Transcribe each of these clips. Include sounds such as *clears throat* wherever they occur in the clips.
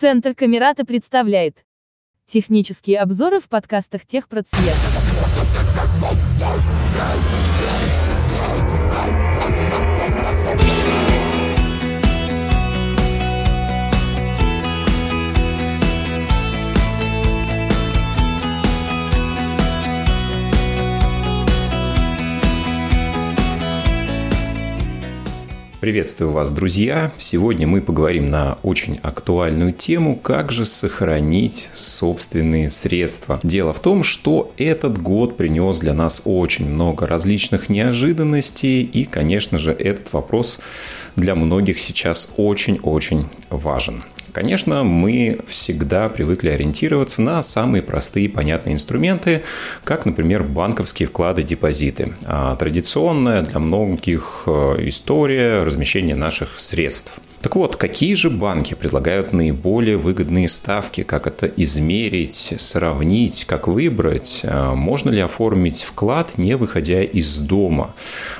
Центр Камерата представляет технические обзоры в подкастах техпроцвет. Приветствую вас, друзья! Сегодня мы поговорим на очень актуальную тему, как же сохранить собственные средства. Дело в том, что этот год принес для нас очень много различных неожиданностей, и, конечно же, этот вопрос для многих сейчас очень-очень важен. Конечно, мы всегда привыкли ориентироваться на самые простые и понятные инструменты, как, например, банковские вклады, депозиты. А традиционная для многих э, история размещения наших средств – так вот, какие же банки предлагают наиболее выгодные ставки? Как это измерить, сравнить, как выбрать? А можно ли оформить вклад, не выходя из дома?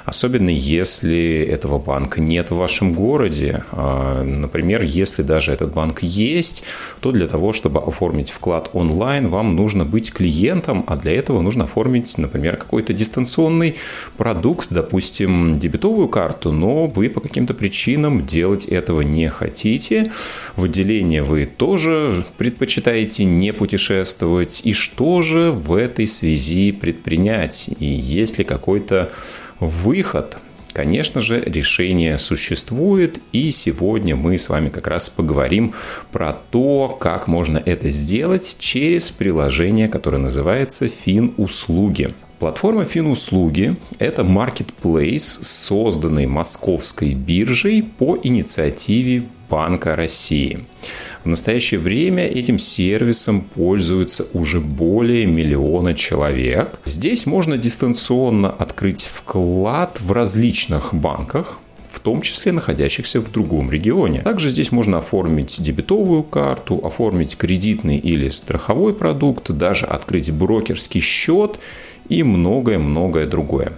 Особенно если этого банка нет в вашем городе. А, например, если даже этот банк есть, то для того, чтобы оформить вклад онлайн, вам нужно быть клиентом, а для этого нужно оформить, например, какой-то дистанционный продукт, допустим, дебетовую карту, но вы по каким-то причинам делать это этого не хотите, в отделение вы тоже предпочитаете не путешествовать, и что же в этой связи предпринять, и есть ли какой-то выход? Конечно же, решение существует, и сегодня мы с вами как раз поговорим про то, как можно это сделать через приложение, которое называется Фин-услуги. Платформа Финуслуги – это marketplace, созданный московской биржей по инициативе Банка России. В настоящее время этим сервисом пользуются уже более миллиона человек. Здесь можно дистанционно открыть вклад в различных банках, в том числе находящихся в другом регионе. Также здесь можно оформить дебетовую карту, оформить кредитный или страховой продукт, даже открыть брокерский счет и многое-многое другое.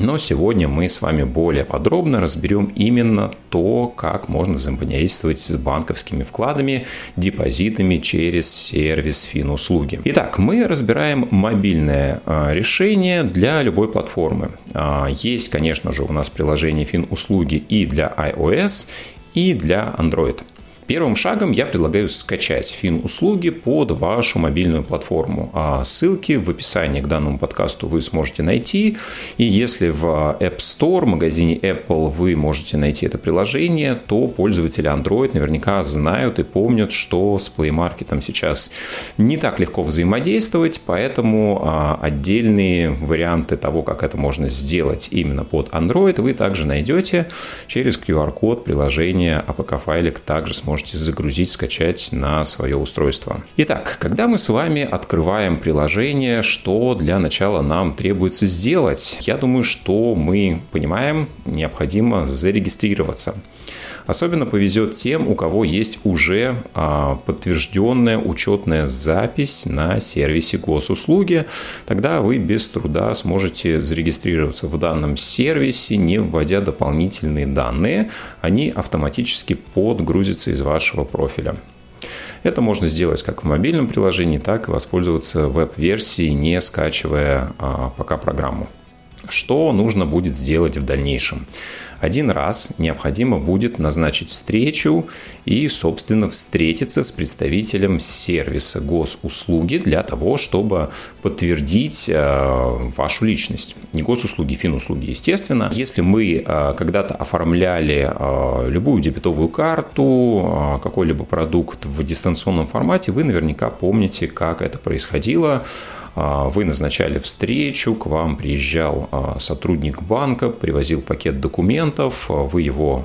Но сегодня мы с вами более подробно разберем именно то, как можно взаимодействовать с банковскими вкладами, депозитами через сервис Финуслуги. Итак, мы разбираем мобильное а, решение для любой платформы. А, есть, конечно же, у нас приложение Финуслуги и для iOS, и для Android. Первым шагом я предлагаю скачать фин-услуги под вашу мобильную платформу. А ссылки в описании к данному подкасту вы сможете найти. И если в App Store, магазине Apple вы можете найти это приложение, то пользователи Android наверняка знают и помнят, что с Play Market сейчас не так легко взаимодействовать, поэтому а, отдельные варианты того, как это можно сделать именно под Android, вы также найдете через QR-код приложения APK-файлик также сможете можете загрузить, скачать на свое устройство. Итак, когда мы с вами открываем приложение, что для начала нам требуется сделать? Я думаю, что мы понимаем, необходимо зарегистрироваться. Особенно повезет тем, у кого есть уже а, подтвержденная учетная запись на сервисе госуслуги. Тогда вы без труда сможете зарегистрироваться в данном сервисе, не вводя дополнительные данные. Они автоматически подгрузятся из вашего профиля. Это можно сделать как в мобильном приложении, так и воспользоваться веб-версией, не скачивая а, пока программу. Что нужно будет сделать в дальнейшем? Один раз необходимо будет назначить встречу и, собственно, встретиться с представителем сервиса госуслуги для того, чтобы подтвердить э, вашу личность. Не госуслуги, финуслуги, естественно. Если мы э, когда-то оформляли э, любую дебетовую карту, какой-либо продукт в дистанционном формате, вы наверняка помните, как это происходило. А, вы назначали встречу, к вам приезжал а, сотрудник банка, привозил пакет документов, а, вы его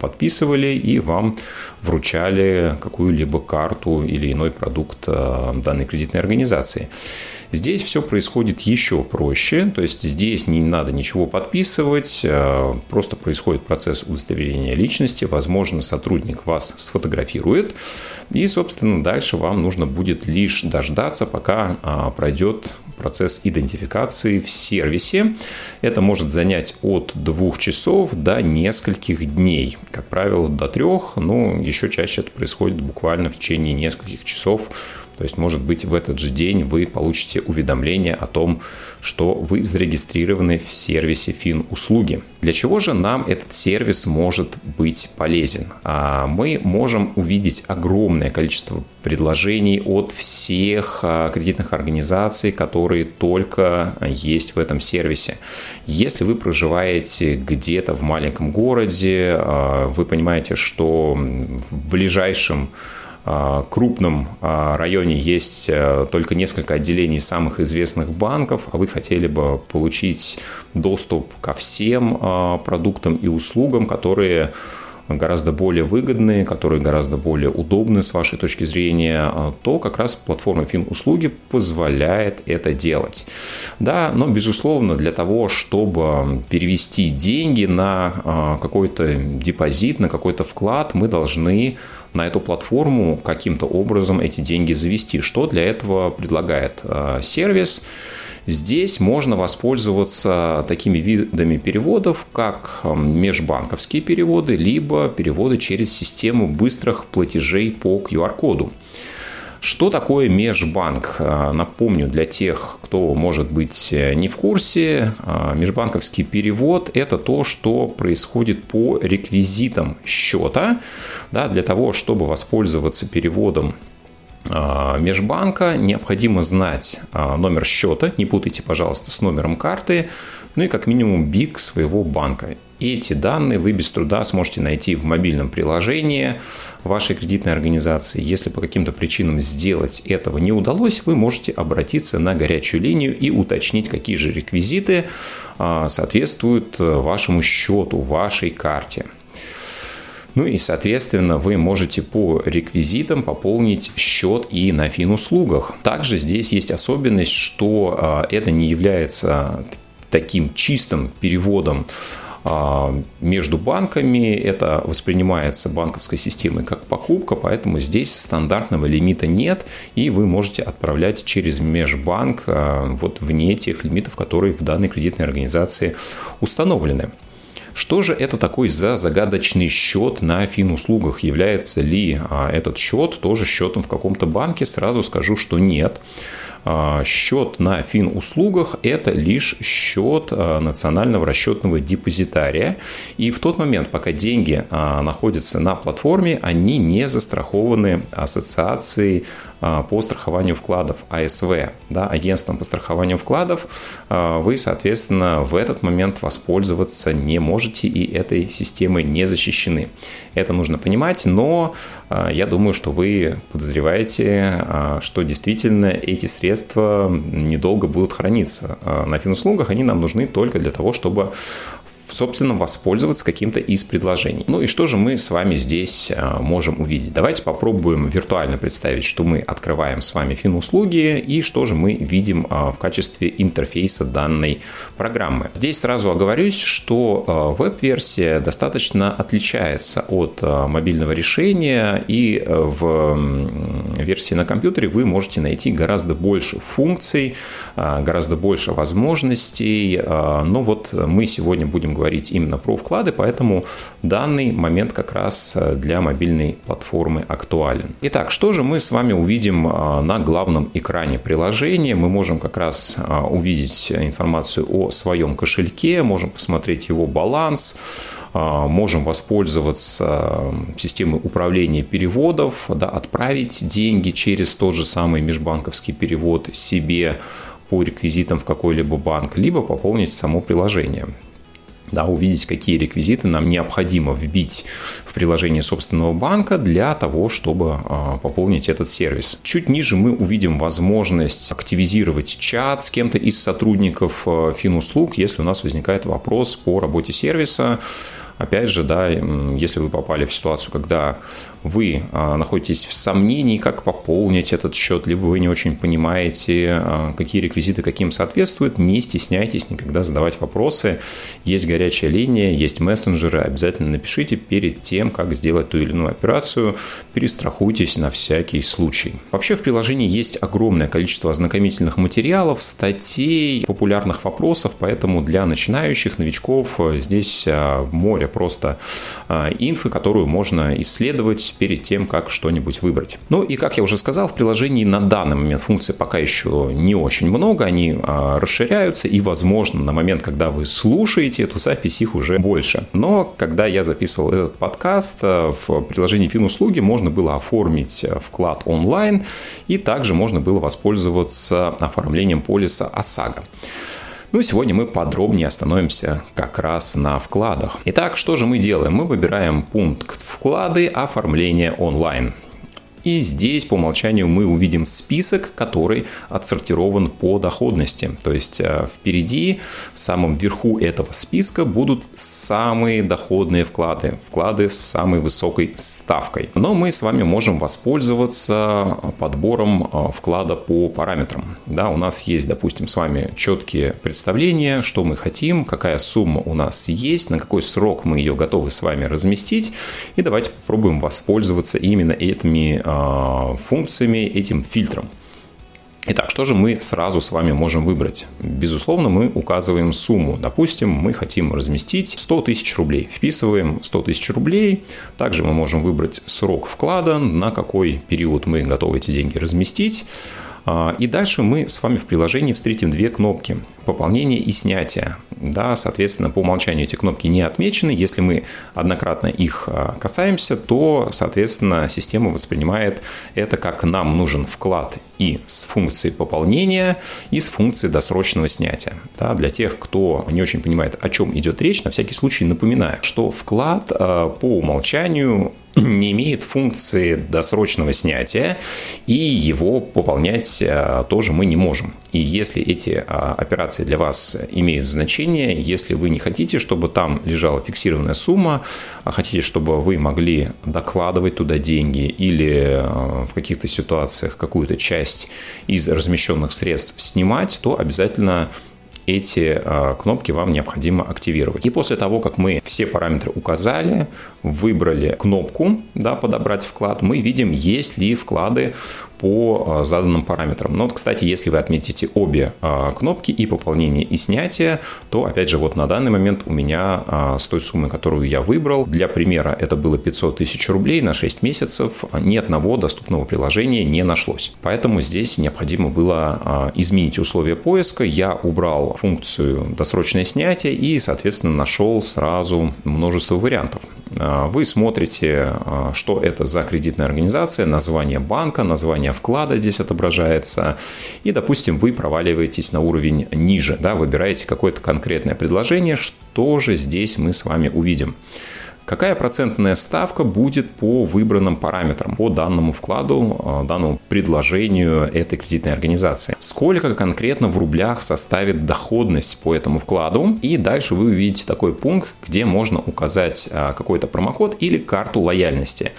подписывали и вам вручали какую-либо карту или иной продукт данной кредитной организации. Здесь все происходит еще проще, то есть здесь не надо ничего подписывать, э, просто происходит процесс удостоверения личности, возможно, сотрудник вас сфотографирует, и, собственно, дальше вам нужно будет лишь дождаться, пока а, пройдет процесс идентификации в сервисе. Это может занять от двух часов до нескольких дней. Как правило, до трех, но еще чаще это происходит буквально в течение нескольких часов то есть, может быть, в этот же день вы получите уведомление о том, что вы зарегистрированы в сервисе Фин-услуги. Для чего же нам этот сервис может быть полезен? А, мы можем увидеть огромное количество предложений от всех а, кредитных организаций, которые только есть в этом сервисе. Если вы проживаете где-то в маленьком городе, а, вы понимаете, что в ближайшем крупном а, районе есть э, только несколько отделений самых известных банков, а вы хотели бы получить доступ ко всем а, продуктам и услугам, которые гораздо более выгодные, которые гораздо более удобны с вашей точки зрения, то как раз платформа Фин-услуги позволяет это делать. Да, но безусловно для того, чтобы перевести деньги на какой-то депозит, на какой-то вклад, мы должны на эту платформу каким-то образом эти деньги завести. Что для этого предлагает э, сервис? Здесь можно воспользоваться такими видами переводов, как эм, межбанковские переводы, либо переводы через систему быстрых платежей по QR-коду. Что такое межбанк? Э, напомню для тех, кто, может быть, не в курсе, э, межбанковский перевод – это то, что происходит по реквизитам счета. Да, для того, чтобы воспользоваться переводом межбанка, необходимо знать номер счета, не путайте, пожалуйста, с номером карты, ну и как минимум БИК своего банка. Эти данные вы без труда сможете найти в мобильном приложении вашей кредитной организации. Если по каким-то причинам сделать этого не удалось, вы можете обратиться на горячую линию и уточнить, какие же реквизиты а, соответствуют вашему счету, вашей карте. Ну и, соответственно, вы можете по реквизитам пополнить счет и на фин-услугах. Также здесь есть особенность, что а, это не является таким чистым переводом а, между банками. Это воспринимается банковской системой как покупка, поэтому здесь стандартного лимита нет, и вы можете отправлять через межбанк а, вот вне тех лимитов, которые в данной кредитной организации установлены. Что же это такой за загадочный счет на фин-услугах? Является ли а, этот счет тоже счетом в каком-то банке? Сразу скажу, что нет. А, счет на фин-услугах – это лишь счет а, национального расчетного депозитария. И в тот момент, пока деньги находятся на платформе, они не застрахованы ассоциацией по страхованию вкладов АСВ, да, агентством по страхованию вкладов, вы, соответственно, в этот момент воспользоваться не можете и этой системой не защищены. Это нужно понимать, но я думаю, что вы подозреваете, что действительно эти средства недолго будут храниться. А на финуслугах они нам нужны только для того, чтобы собственно, воспользоваться каким-то из предложений. Ну и что же мы с вами здесь а, можем увидеть? Давайте попробуем виртуально представить, что мы открываем с вами фин-услуги и что же мы видим а, в качестве интерфейса данной программы. Здесь сразу оговорюсь, что веб-версия достаточно отличается от мобильного решения и в версии на компьютере вы можете найти гораздо больше функций, а, гораздо больше возможностей. А, но вот мы сегодня будем говорить именно про вклады, поэтому данный момент как раз для мобильной платформы актуален. Итак, что же мы с вами увидим а, на главном экране приложения? Мы можем как раз увидеть информацию о своем кошельке, можем посмотреть его баланс, можем воспользоваться системой управления переводов, да, отправить деньги через тот же самый межбанковский перевод себе по реквизитам в какой-либо банк, либо пополнить само приложение да, увидеть, какие реквизиты нам необходимо вбить в приложение собственного банка для того, чтобы а, пополнить этот сервис. Чуть ниже мы увидим возможность активизировать чат с кем-то из сотрудников а, финуслуг, если у нас возникает вопрос по работе сервиса. Опять же, да, если вы попали в ситуацию, когда вы а, находитесь в сомнении, как пополнить этот счет, либо вы не очень понимаете, а, какие реквизиты каким соответствуют, не стесняйтесь никогда задавать вопросы. Есть горячая линия, есть мессенджеры, обязательно напишите перед тем, как сделать ту или иную операцию, перестрахуйтесь на всякий случай. Вообще в приложении есть огромное количество ознакомительных материалов, статей, популярных вопросов, поэтому для начинающих, новичков здесь а, море просто инфы, которую можно исследовать, перед тем, как что-нибудь выбрать. Ну и, как я уже сказал, в приложении на данный момент функций пока еще не очень много, они а, расширяются, и, возможно, на момент, когда вы слушаете эту запись, их уже больше. Но, когда я записывал этот подкаст, а, в приложении Финуслуги можно было оформить вклад онлайн, и также можно было воспользоваться оформлением полиса ОСАГО. Ну и сегодня мы подробнее остановимся как раз на вкладах. Итак, что же мы делаем? Мы выбираем пункт «Вклады. Оформление онлайн». И здесь по умолчанию мы увидим список, который отсортирован по доходности. То есть э, впереди, в самом верху этого списка будут самые доходные вклады. Вклады с самой высокой ставкой. Но мы с вами можем воспользоваться подбором э, вклада по параметрам. Да, у нас есть, допустим, с вами четкие представления, что мы хотим, какая сумма у нас есть, на какой срок мы ее готовы с вами разместить. И давайте попробуем воспользоваться именно этими э, функциями, этим фильтром. Итак, что же мы сразу с вами можем выбрать? Безусловно, мы указываем сумму. Допустим, мы хотим разместить 100 тысяч рублей. Вписываем 100 тысяч рублей. Также мы можем выбрать срок вклада, на какой период мы готовы эти деньги разместить. А, и дальше мы с вами в приложении встретим две кнопки – пополнение и снятие. Да, соответственно, по умолчанию эти кнопки не отмечены. Если мы однократно их а, касаемся, то, соответственно, система воспринимает это как нам нужен вклад и с функцией пополнения, и с функцией досрочного снятия. Да, для тех, кто не очень понимает, о чем идет речь, на всякий случай напоминаю, что вклад а, по умолчанию *clears throat* не имеет функции досрочного снятия, и его пополнять а, тоже мы не можем. И если эти а, операции для вас имеют значение, если вы не хотите, чтобы там лежала фиксированная сумма, а хотите, чтобы вы могли докладывать туда деньги или а, в каких-то ситуациях какую-то часть из размещенных средств снимать, то обязательно эти а, кнопки вам необходимо активировать. И после того, как мы все параметры указали, выбрали кнопку да, «Подобрать вклад», мы видим, есть ли вклады по а, заданным параметрам. Но, вот, кстати, если вы отметите обе а, кнопки и пополнение, и снятие, то, опять же, вот на данный момент у меня а, с той суммы, которую я выбрал, для примера это было 500 тысяч рублей на 6 месяцев, ни одного доступного приложения не нашлось. Поэтому здесь необходимо было изменить условия поиска. Я убрал функцию досрочное снятие и, соответственно, нашел сразу множество вариантов. Вы смотрите, что это за кредитная организация, название банка, название вклада здесь отображается. И, допустим, вы проваливаетесь на уровень ниже, да, выбираете какое-то конкретное предложение, что же здесь мы с вами увидим. Какая процентная ставка будет по выбранным параметрам, по данному вкладу, а, данному предложению этой кредитной организации? Сколько конкретно в рублях составит доходность по этому вкладу? И дальше вы увидите такой пункт, где можно указать а, какой-то промокод или карту лояльности.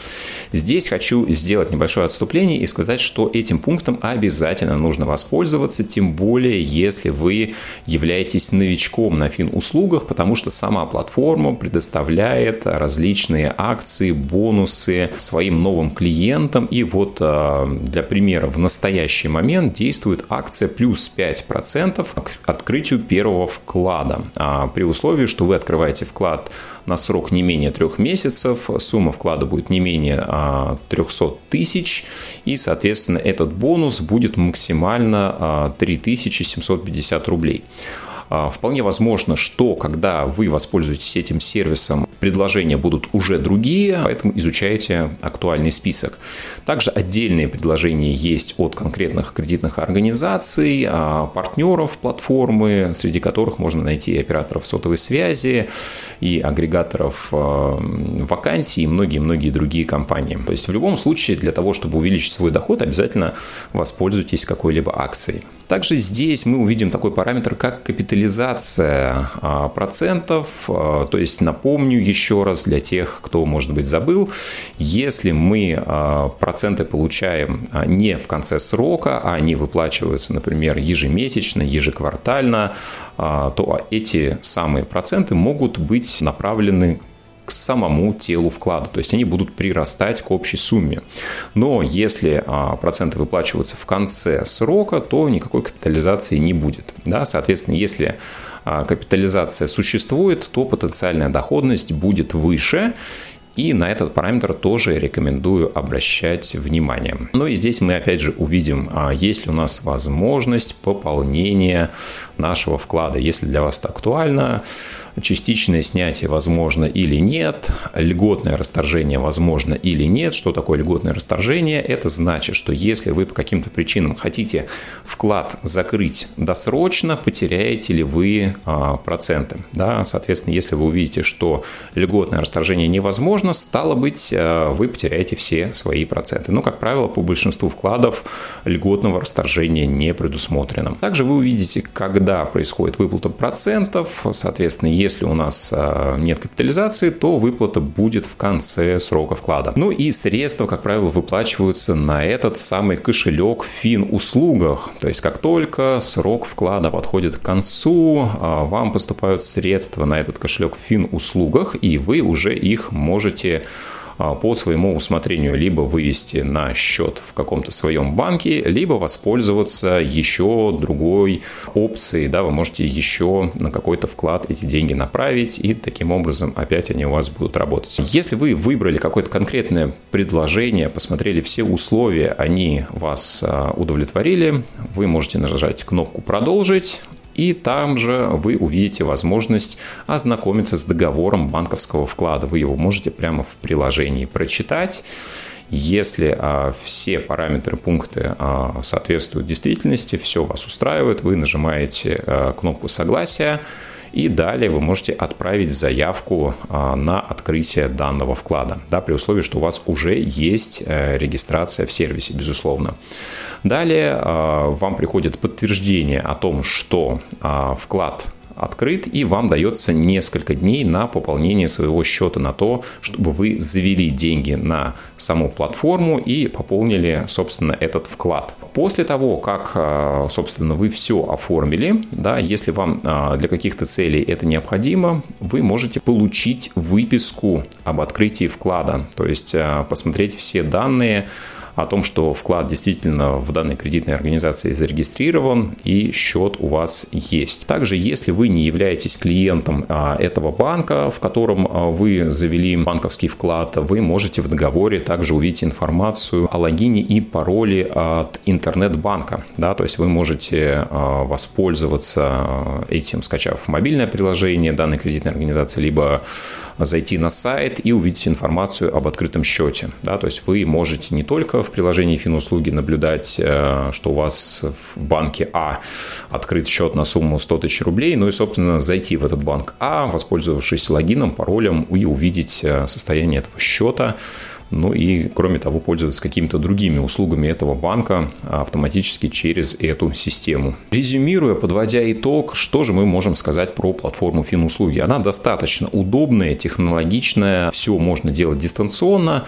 Здесь хочу сделать небольшое отступление и сказать, что этим пунктом обязательно нужно воспользоваться, тем более если вы являетесь новичком на фин-услугах, потому что сама платформа предоставляет различные акции, бонусы своим новым клиентам. И вот а, для примера в настоящий момент действует акция плюс 5% к открытию первого вклада. А, при условии, что вы открываете вклад на срок не менее трех месяцев, сумма вклада будет не менее 300 а, тысяч, и, соответственно, этот бонус будет максимально 3750 рублей. А, вполне возможно, что когда вы воспользуетесь этим сервисом, предложения будут уже другие, поэтому изучайте актуальный список. Также отдельные предложения есть от конкретных кредитных организаций, а, партнеров платформы, среди которых можно найти операторов сотовой связи и агрегаторов а, вакансий и многие-многие другие компании. То есть в любом случае для того, чтобы увеличить свой доход, обязательно воспользуйтесь какой-либо акцией. Также здесь мы увидим такой параметр, как капитализация а, процентов. А, то есть, напомню еще раз для тех, кто, может быть, забыл, если мы а, проценты получаем не в конце срока, а они выплачиваются, например, ежемесячно, ежеквартально, то эти самые проценты могут быть направлены к самому телу вклада, то есть они будут прирастать к общей сумме. Но если а, проценты выплачиваются в конце срока, то никакой капитализации не будет. Да? Соответственно, если а, капитализация существует, то потенциальная доходность будет выше, и на этот параметр тоже рекомендую обращать внимание. Ну и здесь мы опять же увидим, а, есть ли у нас возможность пополнения нашего вклада. Если для вас это актуально, частичное снятие возможно или нет, льготное расторжение возможно или нет. Что такое льготное расторжение? Это значит, что если вы по каким-то причинам хотите вклад закрыть досрочно, потеряете ли вы а, проценты. Да? Соответственно, если вы увидите, что льготное расторжение невозможно, стало быть, а, вы потеряете все свои проценты. Но, как правило, по большинству вкладов льготного расторжения не предусмотрено. Также вы увидите, когда происходит выплата процентов, соответственно, если у нас а, нет капитализации, то выплата будет в конце срока вклада. Ну и средства, как правило, выплачиваются на этот самый кошелек в фин-услугах. То есть как только срок вклада подходит к концу, а, вам поступают средства на этот кошелек в фин-услугах, и вы уже их можете по своему усмотрению либо вывести на счет в каком-то своем банке, либо воспользоваться еще другой опцией. Да, вы можете еще на какой-то вклад эти деньги направить, и таким образом опять они у вас будут работать. Если вы выбрали какое-то конкретное предложение, посмотрели все условия, они вас а, удовлетворили, вы можете нажать кнопку «Продолжить», и там же вы увидите возможность ознакомиться с договором банковского вклада. Вы его можете прямо в приложении прочитать. Если а, все параметры, пункты а, соответствуют действительности, все вас устраивает, вы нажимаете а, кнопку согласия, и далее вы можете отправить заявку а, на открытие данного вклада, да, при условии, что у вас уже есть э, регистрация в сервисе, безусловно. Далее а, вам приходит подтверждение о том, что а, вклад открыт, и вам дается несколько дней на пополнение своего счета, на то, чтобы вы завели деньги на саму платформу и пополнили, собственно, этот вклад. После того, как, а, собственно, вы все оформили, да, если вам а, для каких-то целей это необходимо, вы можете получить выписку об открытии вклада, то есть а, посмотреть все данные, о том, что вклад действительно в данной кредитной организации зарегистрирован и счет у вас есть. Также, если вы не являетесь клиентом а, этого банка, в котором а, вы завели банковский вклад, вы можете в договоре также увидеть информацию о логине и пароле от интернет-банка. Да, то есть вы можете а, воспользоваться этим, скачав мобильное приложение данной кредитной организации, либо зайти на сайт и увидеть информацию об открытом счете. Да, то есть вы можете не только в приложении Финуслуги наблюдать, э, что у вас в банке А открыт счет на сумму 100 тысяч рублей, но и, собственно, зайти в этот банк А, воспользовавшись логином, паролем и увидеть э, состояние этого счета, ну и, кроме того, пользоваться какими-то другими услугами этого банка автоматически через эту систему. Резюмируя, подводя итог, что же мы можем сказать про платформу Финуслуги? Она достаточно удобная, технологичная, все можно делать дистанционно,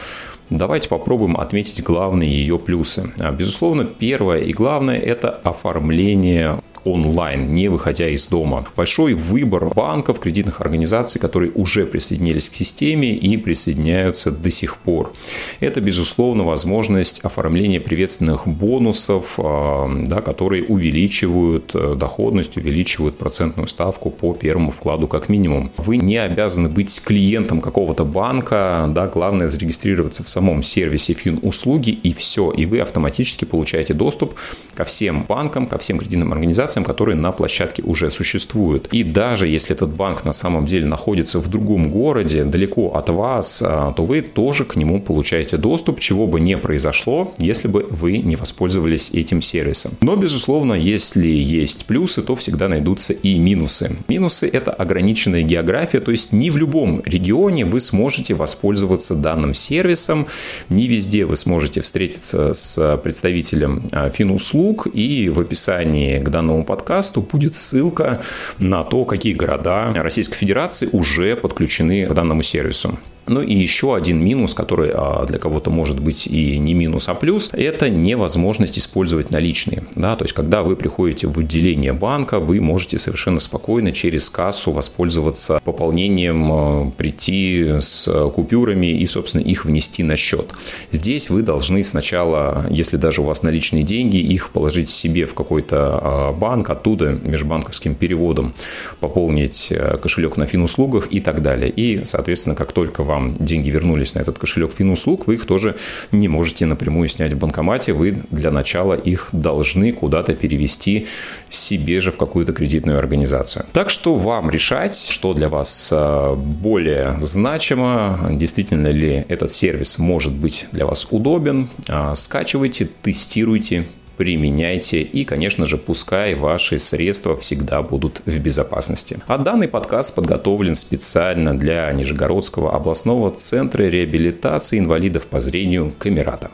Давайте попробуем отметить главные ее плюсы. Безусловно, первое и главное – это оформление онлайн, не выходя из дома. Большой выбор банков, кредитных организаций, которые уже присоединились к системе и присоединяются до сих пор. Это, безусловно, возможность оформления приветственных бонусов, а, да, которые увеличивают э, доходность, увеличивают процентную ставку по первому вкладу как минимум. Вы не обязаны быть клиентом какого-то банка, да, главное зарегистрироваться в самом сервисе фин-услуги и все, и вы автоматически получаете доступ ко всем банкам, ко всем кредитным организациям, операциям, которые на площадке уже существуют. И даже если этот банк на самом деле находится в другом городе, далеко от вас, а, то вы тоже к нему получаете доступ, чего бы не произошло, если бы вы не воспользовались этим сервисом. Но, безусловно, если есть плюсы, то всегда найдутся и минусы. Минусы – это ограниченная география, то есть не в любом регионе вы сможете воспользоваться данным сервисом, не везде вы сможете встретиться с представителем а, финуслуг, и в описании к данному подкасту будет ссылка на то, какие города Российской Федерации уже подключены к данному сервису. Ну и еще один минус, который а, для кого-то может быть и не минус, а плюс, это невозможность использовать наличные. Да? То есть, когда вы приходите в отделение банка, вы можете совершенно спокойно через кассу воспользоваться пополнением, а, прийти с купюрами и, собственно, их внести на счет. Здесь вы должны сначала, если даже у вас наличные деньги, их положить себе в какой-то а, банк, оттуда межбанковским переводом пополнить кошелек на финуслугах и так далее. И, соответственно, как только вам вам деньги вернулись на этот кошелек финуслуг, вы их тоже не можете напрямую снять в банкомате. Вы для начала их должны куда-то перевести себе же в какую-то кредитную организацию. Так что вам решать, что для вас э, более значимо, действительно ли этот сервис может быть для вас удобен. Э, скачивайте, тестируйте, применяйте и, конечно же, пускай ваши средства всегда будут в безопасности. А данный подкаст подготовлен специально для Нижегородского областного центра реабилитации инвалидов по зрению Камерата.